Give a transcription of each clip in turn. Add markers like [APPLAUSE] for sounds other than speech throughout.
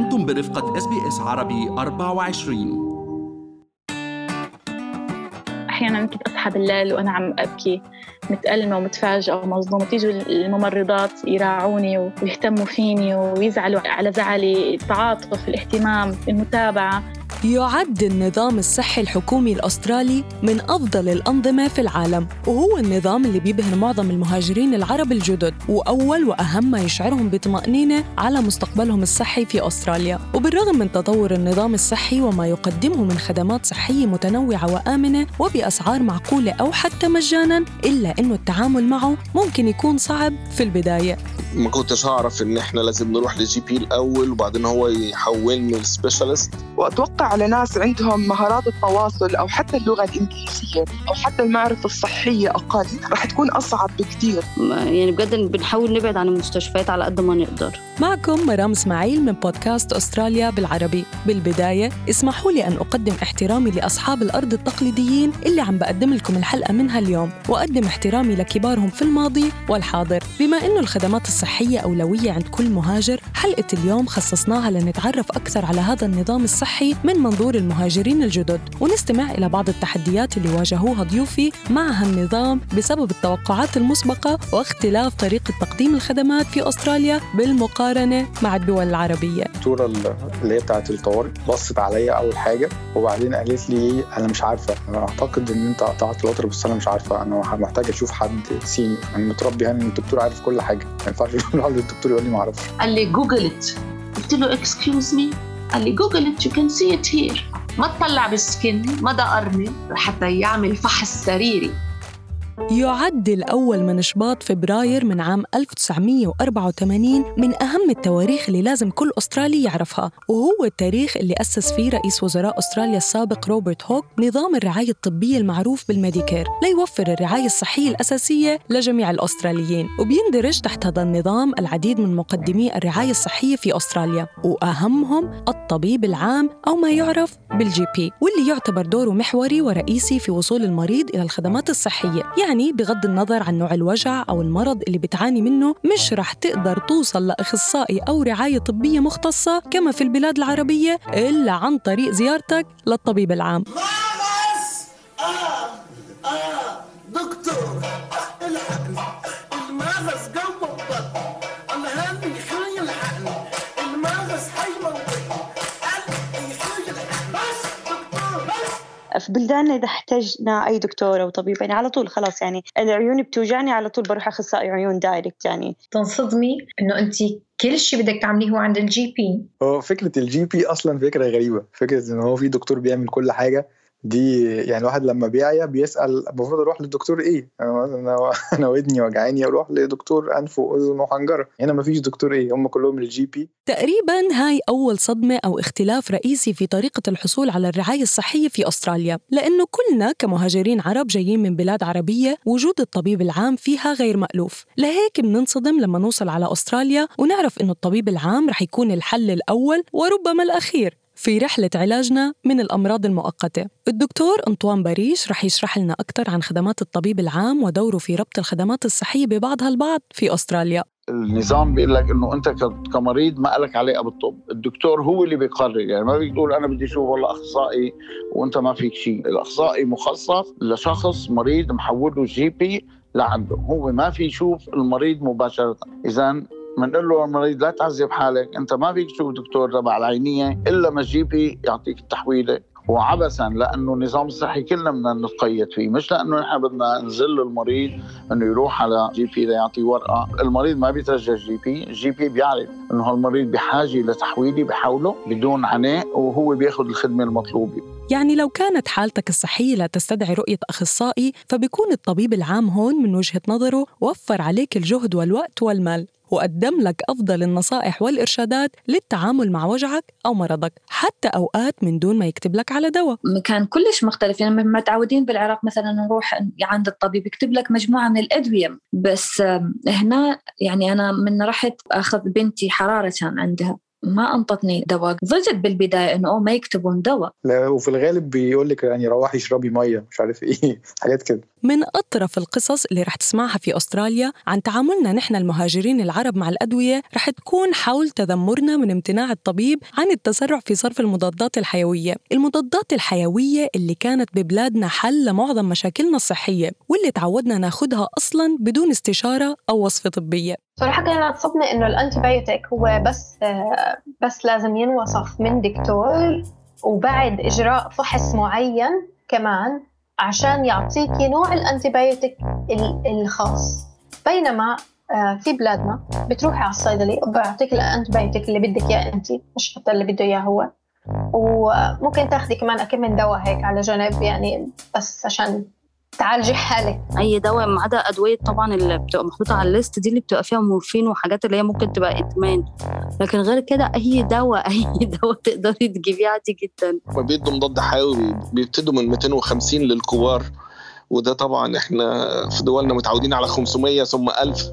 أنتم برفقة إس بي إس عربي 24 أحيانا كنت أصحى بالليل وأنا عم أبكي. متألمة ومتفاجئة ومصدومة تيجوا الممرضات يراعوني ويهتموا فيني ويزعلوا على زعلي. التعاطف الاهتمام المتابعة. يعد النظام الصحي الحكومي الأسترالي من أفضل الأنظمة في العالم وهو النظام اللي بيبهر معظم المهاجرين العرب الجدد وأول وأهم ما يشعرهم بطمأنينة على مستقبلهم الصحي في أستراليا. وبالرغم من تطور النظام الصحي وما يقدمه من خدمات صحية متنوعة وآمنة وبأسعار معقولة أو حتى مجانا إلا أنه التعامل معه ممكن يكون صعب في البداية. ما كنتش هعرف إن إحنا لازم نروح لجي بي الأول وبعدين هو يحولني لسبيشالست وأتوقع لناس عندهم مهارات التواصل أو حتى اللغة الإنجليزية أو حتى المعرفة الصحية أقل. رح تكون أصعب بكثير يعني بجد بنحاول نبعد عن المستشفيات على قد ما نقدر. معكم مرام إسماعيل من بودكاست أستراليا بالعربي. بالبداية اسمحوا لي أن أقدم احترامي لأصحاب الأرض التقليديين اللي عم بقدم لكم الحلقة منها اليوم وأقدم احترامي لكبارهم في الماضي والحاضر. بما إنه الخدمات الصحيه أولوية عند كل مهاجر. حلقة اليوم خصصناها لنتعرف أكثر على هذا النظام الصحي من منظور المهاجرين الجدد. ونستمع إلى بعض التحديات اللي واجهوها ضيوفي مع هالنظام بسبب التوقعات المسبقة واختلاف طريقة تقديم الخدمات في أستراليا بالمقارنة مع الدول العربية. الدكتورة اللي هي بتاعت الطوارئ بصت عليا أول حاجة وبعدين قالت لي أنا مش عارفة أنا أعتقد إن أنت قطعت الوتر بس أنا مش عارفة أنا محتاج أشوف حد senior أنا متربي هنا الدكتور عارف كل حاجة ما يقول الدكتور يقول لي ما أعرفش. قال لي Google it قلت له excuse me قال لي Google it you can see it here ما تطلع بالسكن ما دقرني. لحتى يعمل فحص سريري. يعد الأول من شباط فبراير من عام 1984 من أهم التواريخ اللي لازم كل أسترالي يعرفها وهو التاريخ اللي أسس فيه رئيس وزراء أستراليا السابق روبرت هوك نظام الرعاية الطبية المعروف بال Medicare ليوفر الرعاية الصحية الأساسية لجميع الأستراليين وبيندرج تحت هذا النظام العديد من مقدمي الرعاية الصحية في أستراليا وأهمهم الطبيب العام أو ما يعرف بال GP واللي يعتبر دوره محوري ورئيسي في وصول المريض إلى الخدمات الصحية يعني بغض النظر عن نوع الوجع أو المرض اللي بتعاني منه مش رح تقدر توصل لأخصائي أو رعاية طبية مختصة كما في البلاد العربية إلا عن طريق زيارتك للطبيب العام. في بلداننا إذا احتجنا أي دكتور أو طبيب يعني على طول خلاص يعني العيون بتوجعني على طول بروح أخصائي عيون دايركت يعني. تنصدمي إنه أنت كل شيء بدك تعمليه هو عند ال GP هو فكرة ال GP أصلا فكرة غريبة. فكرة إن هو في دكتور بيعمل كل حاجة دي يعني الواحد لما بيعيا بيسأل المفروض أروح للدكتور إيه؟ أنا [LAUGHS] أنا ودني وجعاني أروح لدكتور أنف وأذن وحنجرة. هنا مفيش دكتور إيه هم كلهم ال GP تقريبا هاي أول صدمة أو اختلاف رئيسي في طريقة الحصول على الرعاية الصحية في أستراليا لأنه كلنا كمهاجرين عرب جايين من بلاد عربية وجود الطبيب العام فيها غير مألوف. لهيك بننصدم لما نوصل على أستراليا ونعرف إنه الطبيب العام رح يكون الحل الأول وربما الأخير. في رحلة علاجنا من الأمراض المؤقتة. الدكتور أنطوان باريش رح يشرح لنا أكثر عن خدمات الطبيب العام ودوره في ربط الخدمات الصحية ببعضها البعض في أستراليا. النظام بيقول لك إنه أنت كمريض ما لك علاقة بالطب، الدكتور هو اللي بيقرر. يعني ما بيقول أنا بدي أشوف والله أخصائي وأنت ما فيك شيء، الأخصائي مخصص لشخص مريض محوله GP لعنده، هو ما في يشوف المريض مباشرة، اذا بنقول له المريض لا تعذب حالك أنت ما فيك تشوف دكتور تبع العينية إلا ما ال GP يعطيك التحويله وعبثا لأنه النظام الصحي كلنا بدنا نتقيد فيه مش لأنه نحن بدنا نزل المريض إنه يروح على GP ليعطي ورقة. المريض ما بيترجى ال GP ال GP بيعرف إنه هالمريض بحاجة لتحويله بحوله بدون عناء وهو بياخذ الخدمة المطلوبة. يعني لو كانت حالتك الصحية لا تستدعي رؤية أخصائي فبيكون الطبيب العام هون من وجهة نظره وفر عليك الجهد والوقت والمال. وقدم لك أفضل النصائح والإرشادات للتعامل مع وجعك أو مرضك حتى أوقات من دون ما يكتب لك على دواء. كان كلش مختلف يعني متعودين بالعراق مثلا نروح عند الطبيب يكتب لك مجموعة من الأدوية. بس هنا يعني أنا من رحت أخذ بنتي حرارة كان عندها. ما أنطتني دواء. ضجت بالبداية إنه ما يكتبون دواء. لا وفي الغالب بيقول لك يعني روحي اشربي مية مش عارف إيه [LAUGHS] حاجات كده. من أطرف القصص اللي رح تسمعها في أستراليا عن تعاملنا نحن المهاجرين العرب مع الأدوية رح تكون حول تذمرنا من امتناع الطبيب عن التسرع في صرف المضادات الحيوية. المضادات الحيوية اللي كانت ببلادنا حل لمعظم مشاكلنا الصحية واللي تعودنا ناخدها أصلا بدون استشارة أو وصفة طبية. صراحة كان صدمة إنه ال antibiotic هو بس بس لازم ينوصف من دكتور وبعد إجراء فحص معين كمان عشان يعطيكي نوع ال antibiotic الخاص. بينما في بلادنا بتروحي على الصيدلي وبيعطيك ال antibiotic اللي بدك إياه أنت مش حتى اللي بده إياه هو. وممكن تاخدي كمان أكم من دواء هيك على جنب يعني بس عشان تعالجي حالك. أي دواء ما عدا أدوية طبعا اللي بتبقى محطوطة على الليست دي اللي بتبقى فيها مورفين وحاجات اللي هي ممكن تبقى إدمان. لكن غير كده أي دواء [LAUGHS] أي دواء تقدري تجيبيه عادي جدا. هما بيدوا مضاد حيوي بيبتدوا من 250 للكبار. وده طبعا إحنا في دولنا متعودين على 500 ثم 1000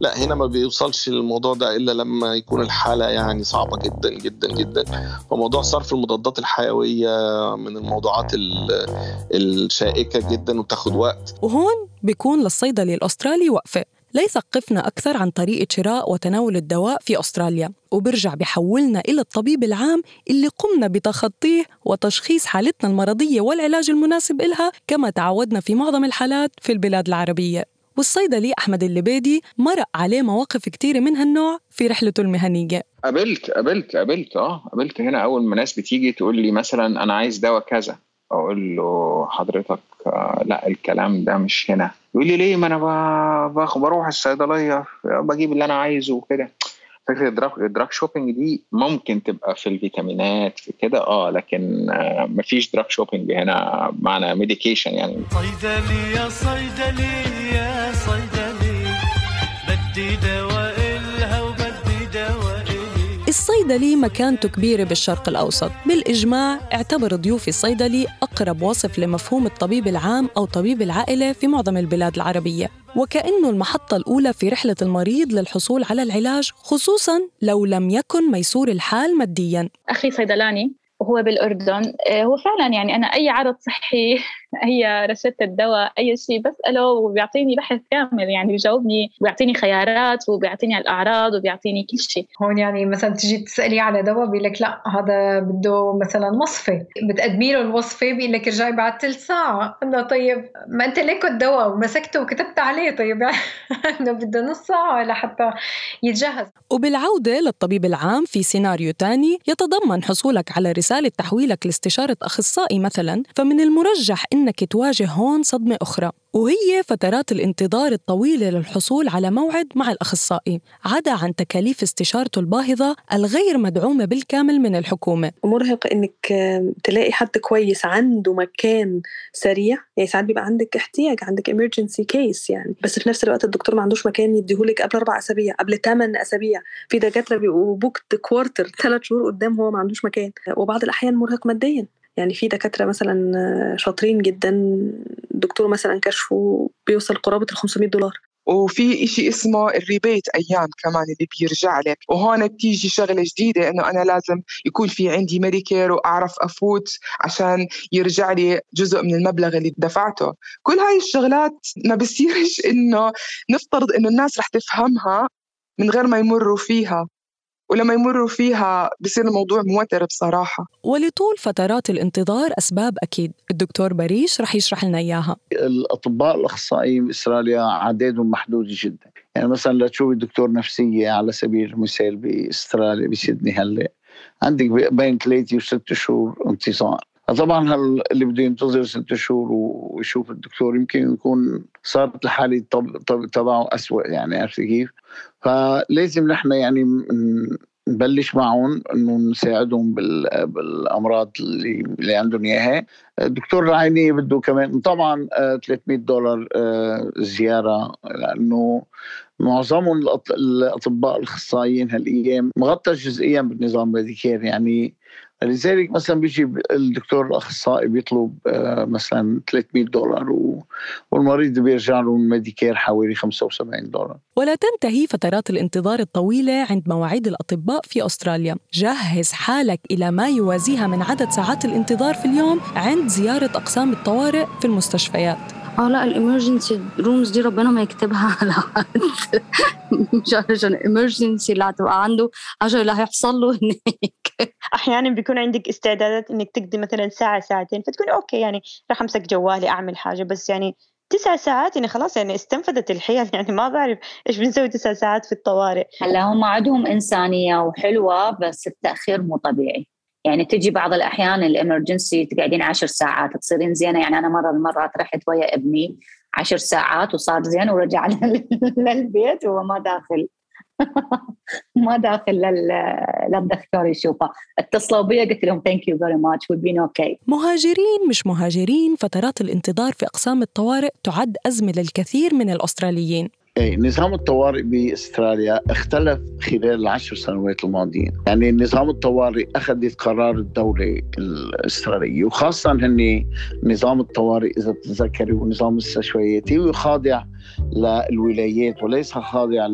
لا هنا ما بيوصلش الموضوع ده إلا لما يكون الحالة يعني صعبة جدا جدا جدا. فموضوع صرف المضادات الحيوية من الموضوعات الشائكة جدا وتاخد وقت. وهون بيكون للصيدلي الأسترالي وقفة ليثقفنا أكثر عن طريقة شراء وتناول الدواء في أستراليا. وبرجع بحولنا إلى الطبيب العام اللي قمنا بتخطيه وتشخيص حالتنا المرضية والعلاج المناسب إلها كما تعودنا في معظم الحالات في البلاد العربية. والصيدلي أحمد اللبيدي مرق عليه مواقف كتيرة من هالنوع في رحلته المهنية. قابلت قابلت قابلت آه قابلت هنا أول ما ناس بتيجي تقول لي مثلا أنا عايز دواء كذا. أقول له حضرتك آه لا الكلام ده مش هنا. يقول لي ليه؟ ما أنا بروح الصيدلية بجيب اللي أنا عايزه وكده. فكرة ال drug ال drug shopping دي ممكن تبقى في الفيتامينات في كده آه لكن آه مفيش drug shopping هنا معنى medication يعني. صيدلي يا صيدلي يا صيدلي بدي دواء الصيدلي مكانته كبيرة بالشرق الأوسط. بالإجماع اعتبر ضيوف الصيدلي أقرب وصف لمفهوم الطبيب العام أو طبيب العائلة في معظم البلاد العربية. وكأنه المحطة الأولى في رحلة المريض للحصول على العلاج خصوصاً لو لم يكن ميسور الحال مادياً. أخي صيدلاني وهو بالأردن. هو فعلا يعني أنا أي عرض صحي [LAUGHS] أي رشدة دواء أي شيء بسأله وبيعطيني بحث كامل يعني بيجاوبني وبيعطيني خيارات وبيعطيني الأعراض وبيعطيني كل شيء. هون يعني مثلا تيجي تسألي على دواء بيقول لك لا هذا بده مثلا وصفة. بتقدمي له الوصفة بيقول لك ارجعي بعد ثلث ساعة. أنا طيب ما أنت ليك الدواء ومسكته وكتبت عليه. طيب [LAUGHS] أنا بده نص ساعة لحتى يتجهز. وبالعودة للطبيب العام في سيناريو تاني يتضمن حصولك على رسالة تحويلك لاستشارة أخصائي مثلا فمن المرجح إنك تواجه هون صدمة أخرى وهي فترات الانتظار الطويلة للحصول على موعد مع الأخصائي عدا عن تكاليف استشارته الباهظة الغير مدعومة بالكامل من الحكومة. مرهق إنك تلاقي حد كويس عنده مكان سريع. يعني ساعات بيبقى عندك احتياج عندك emergency case يعني. بس في نفس الوقت الدكتور ما عندوش مكان يديهولك قبل أربع أسابيع قبل ثمان أسابيع. في دكاترة بيبقوا booked quarter ثلاث شهور قدام هو ما عندوش مكان. وبعض الأحيان مرهق ماديا. يعني في دكاترة مثلا شاطرين جدا دكتور مثلا كشفه بيوصل قرابة ال 500 دولار. وفي إشي اسمه ال rebate أيام كمان اللي بيرجع لك. وهون بتيجي شغلة جديدة إنه أنا لازم يكون في عندي Medicare وأعرف أفوت عشان يرجع لي جزء من المبلغ اللي دفعته. كل هاي الشغلات ما بصيرش إنه نفترض إنه الناس رح تفهمها من غير ما يمروا فيها. ولما يمروا فيها بصير الموضوع موتر بصراحة. ولطول فترات الانتظار أسباب أكيد. الدكتور بريش رح يشرح لنا إياها. الأطباء الأخصائيين بأستراليا عددهم محدود جدا. يعني مثلا لتشوفي دكتور نفسية على سبيل المثال بأستراليا بسيدني هلأ. عندك بين ثلاثة وست شهور انتظار. طبعا اللي بده ينتظر ست شهور ويشوف الدكتور يمكن يكون صارت الحالة تبعه أسوأ يعني عرفت كيف؟ فلازم نحن يعني نبلش معهم إنه نساعدهم بالأمراض اللي, اللي عندهم إياها الدكتور العيني بده كمان طبعا آه، 300 دولار آه، زيارة لأنه معظمهم الأطباء الأخصائيين هالأيام مغطى جزئيا بالنظام ميديكير يعني لذلك مثلا بيجي الدكتور الأخصائي بيطلب آه، مثلا 300 دولار والمريض بيرجع له من ميديكير حوالي 75 دولار. ولا تنتهي فترات الانتظار الطويلة عند مواعيد الأطباء في أستراليا. جهز حالك إلى ما يوازيها من عدد ساعات الانتظار في اليوم عند زيارة أقسام الطوارئ في المستشفيات. آه لا ال emergency rooms دي ربنا ما يكتبها [LAUGHS] على حد. مش عشان الامرجنسي اللي هتبقى عنده عشان اللي هيحصل له هناك. أحيانا بيكون عندك استعدادات إنك تقضي مثلا ساعة ساعتين فتقولي أوكي يعني راح أمسك جوالي أعمل حاجة بس يعني تسع ساعات يعني خلاص يعني استنفذت الحيل. [LAUGHS] يعني ما بعرف إيش بنسوي تسع ساعات في الطوارئ. هلأ هم عندهم إنسانية وحلوة بس التأخير مو طبيعي. يعني تجي بعض الأحيان الإمرجنسي تقعدين عشر ساعات تصيرين زينة. يعني أنا مرة من المرات رحت ويا ابني عشر ساعات وصار زين ورجع [LAUGHS] لل- للبيت وهو ما داخل. [LAUGHS] ما داخل لل- للدكتور يشوفه. اتصلوا بي قلت لهم thank you very much وي بين okay مهاجرين مش مهاجرين فترات الانتظار في أقسام الطوارئ تعد أزمة للكثير من الأستراليين. إيه، نظام الطوارئ بأستراليا اختلف خلال العشر سنوات الماضيين. يعني نظام الطوارئ اخذت قرار الدولة الأسترالية وخاصه هن نظام الطوارئ إذا بتتذكري ونظام المستشفياتي وخاضع للولايات وليس خاضع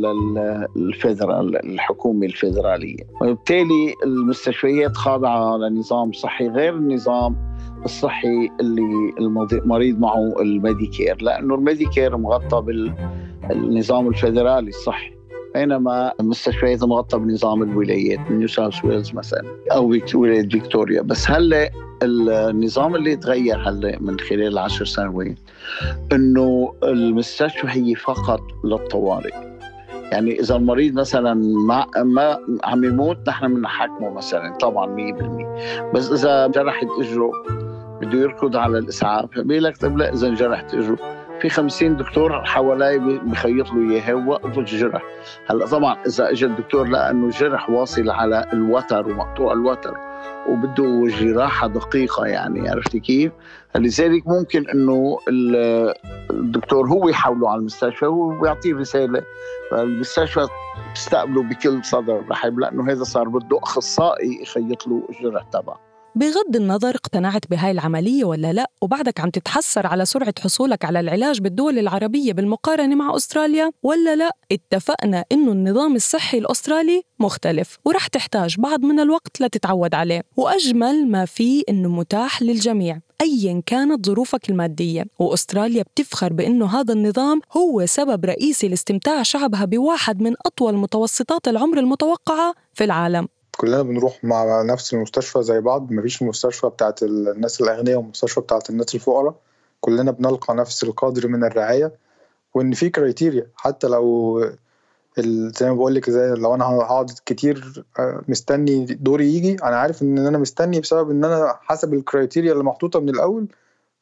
لل federal الحكومة الفيدرالية. وبالتالي المستشفيات خاضعة لنظام صحي غير النظام الصحي اللي المريض معه الميديكير لأنه الميديكير مغطى بالنظام الفيدرالي الصحي. بينما المستشفيات مغطى بنظام الولايات نيو ساوث ويلز مثلا أو ولاية فيكتوريا. بس هلأ النظام اللي تغير هلأ من خلال العشر سنوات إنه المستشفى هي فقط للطوارئ. يعني إذا المريض مثلا ما ما عم يموت نحن بنحاكمه مثلا طبعا 100% بس إذا جرحت إجره بده يركض على الإسعاف. بيقول لك طيب لا إذا انجرحت اجره في 50 دكتور حوالي بخيط له اياه ووقف الجرح. هلأ طبعا إذا اجى الدكتور لقى إنه الجرح واصل على الوتر ومقطوع الوتر وبده جراحة دقيقة يعني عرفتي كيف؟ لذلك ممكن إنه ال- الدكتور هو يحوله على المستشفى ويعطيه رسالة. فالمستشفى تستقبله بكل صدر رحب لأنه هذا صار بده أخصائي يخيط له الجرح تبعه. بغض النظر اقتنعت بهاي العملية ولا لا وبعدك عم تتحسر على سرعة حصولك على العلاج بالدول العربية بالمقارنة مع أستراليا ولا لا؟ اتفقنا إنه النظام الصحي الأسترالي مختلف ورح تحتاج بعض من الوقت لتتعود عليه وأجمل ما فيه إنه متاح للجميع أيا كانت ظروفك المادية. وأستراليا بتفخر بأنه هذا النظام هو سبب رئيسي لاستمتاع شعبها بواحد من أطول متوسطات العمر المتوقعة في العالم. كلنا بنروح مع نفس المستشفى زي بعض مفيش المستشفى بتاعت الناس الأغنياء والمستشفى بتاعت الناس الفقراء كلنا بنلقى نفس القدر من الرعاية وإن في criteria حتى لو زي ما بقول لك زي لو أنا هقعد كتير آه، مستني دوري يجي أنا عارف إن أنا مستني بسبب إن أنا حسب ال criteria اللي محطوطة من الأول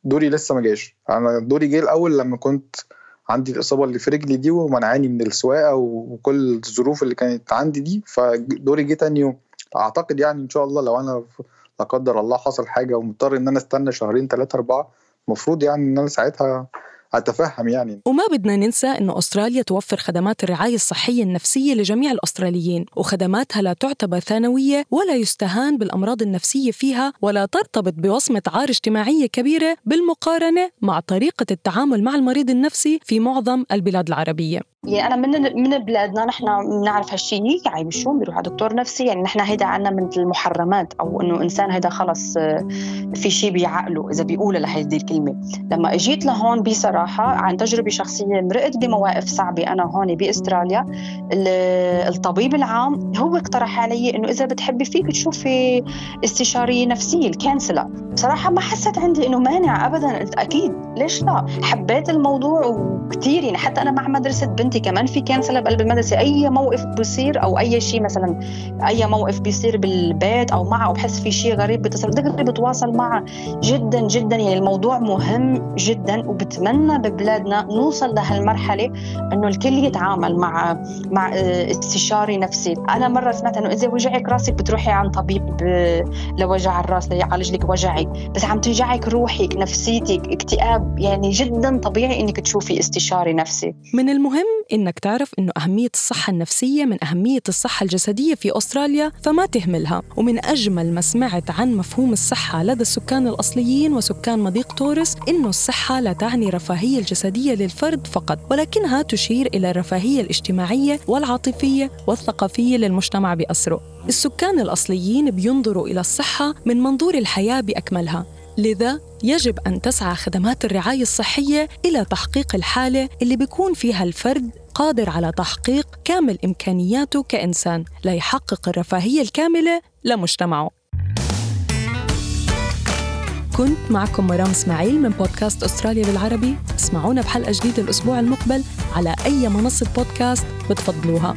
دوري لسه ما جاش. أنا دوري جه الأول لما كنت عندي الإصابة اللي في رجلي دي ومنعاني من السواقة وكل الظروف اللي كانت عندي دي فدوري جه تاني يوم. أعتقد يعني إن شاء الله لو أنا لا قدر الله حصل حاجة ومضطر إن أنا أستنى شهرين ثلاثة أربعة المفروض يعني إن أنا ساعتها أتفهم يعني. وما بدنا ننسى أنه أستراليا توفر خدمات الرعاية الصحية النفسية لجميع الأستراليين وخدماتها لا تعتبر ثانوية ولا يستهان بالأمراض النفسية فيها ولا ترتبط بوصمة عار اجتماعية كبيرة بالمقارنة مع طريقة التعامل مع المريض النفسي في معظم البلاد العربية. يعني أنا من من بلادنا نحن بنعرف هالشيء شو بيروح على دكتور نفسي يعني نحن هيدا عنا من المحرمات أو إنه إنسان هيدا خلص آه، في شيء بعقله إذا بيقول لهيدي الكلمة لما إجيت لهون بصراحة عن تجربة شخصية مرقت بمواقف صعبة أنا هون بأستراليا ال- الطبيب العام هو اقترح علي إنه إذا بتحبي فيك تشوفي استشارية نفسية ال counsellor. بصراحة ما حسيت عندي إنه مانع ابدا قلت أكيد ليش لا؟ حبيت الموضوع وكثير يعني حتى أنا مع مدرسة بنتي كمان في counsellor بقلب المدرسة. أي موقف بصير أو أي شيء مثلا أي موقف بيصير بالبيت أو معه بحس في شيء غريب بتصل دغري بتواصل معه جدا جدا. يعني الموضوع مهم جدا وبتمنى ببلادنا نوصل لهالمرحلة إنه الكل يتعامل مع مع آه، استشاري نفسي. أنا مرة سمعت إنه إذا وجعك راسك بتروحي عند طبيب لوجع الراس ليعالج لك وجعك. بس عم توجعك روحك نفسيتك اكتئاب. يعني جدا طبيعي إنك تشوفي استشاري نفسي. من المهم إنك تعرف إنه أهمية الصحة النفسية من أهمية الصحة الجسدية في أستراليا فما تهملها. ومن أجمل ما سمعت عن مفهوم الصحة لدى السكان الأصليين وسكان مضيق تورس إنه الصحة لا تعني الرفاهيه الجسدية للفرد فقط ولكنها تشير إلى الرفاهية الاجتماعية والعاطفية والثقافية للمجتمع بأسره. السكان الأصليين بينظروا إلى الصحة من منظور الحياة بأكملها. لذا يجب أن تسعى خدمات الرعاية الصحية إلى تحقيق الحالة اللي بيكون فيها الفرد قادر على تحقيق كامل إمكانياته كإنسان ليحقق الرفاهية الكاملة لمجتمعه. كنت معكم مرام إسماعيل من بودكاست أستراليا بالعربي. اسمعونا بحلقة جديدة الأسبوع المقبل على أي منصة بودكاست بتفضلوها.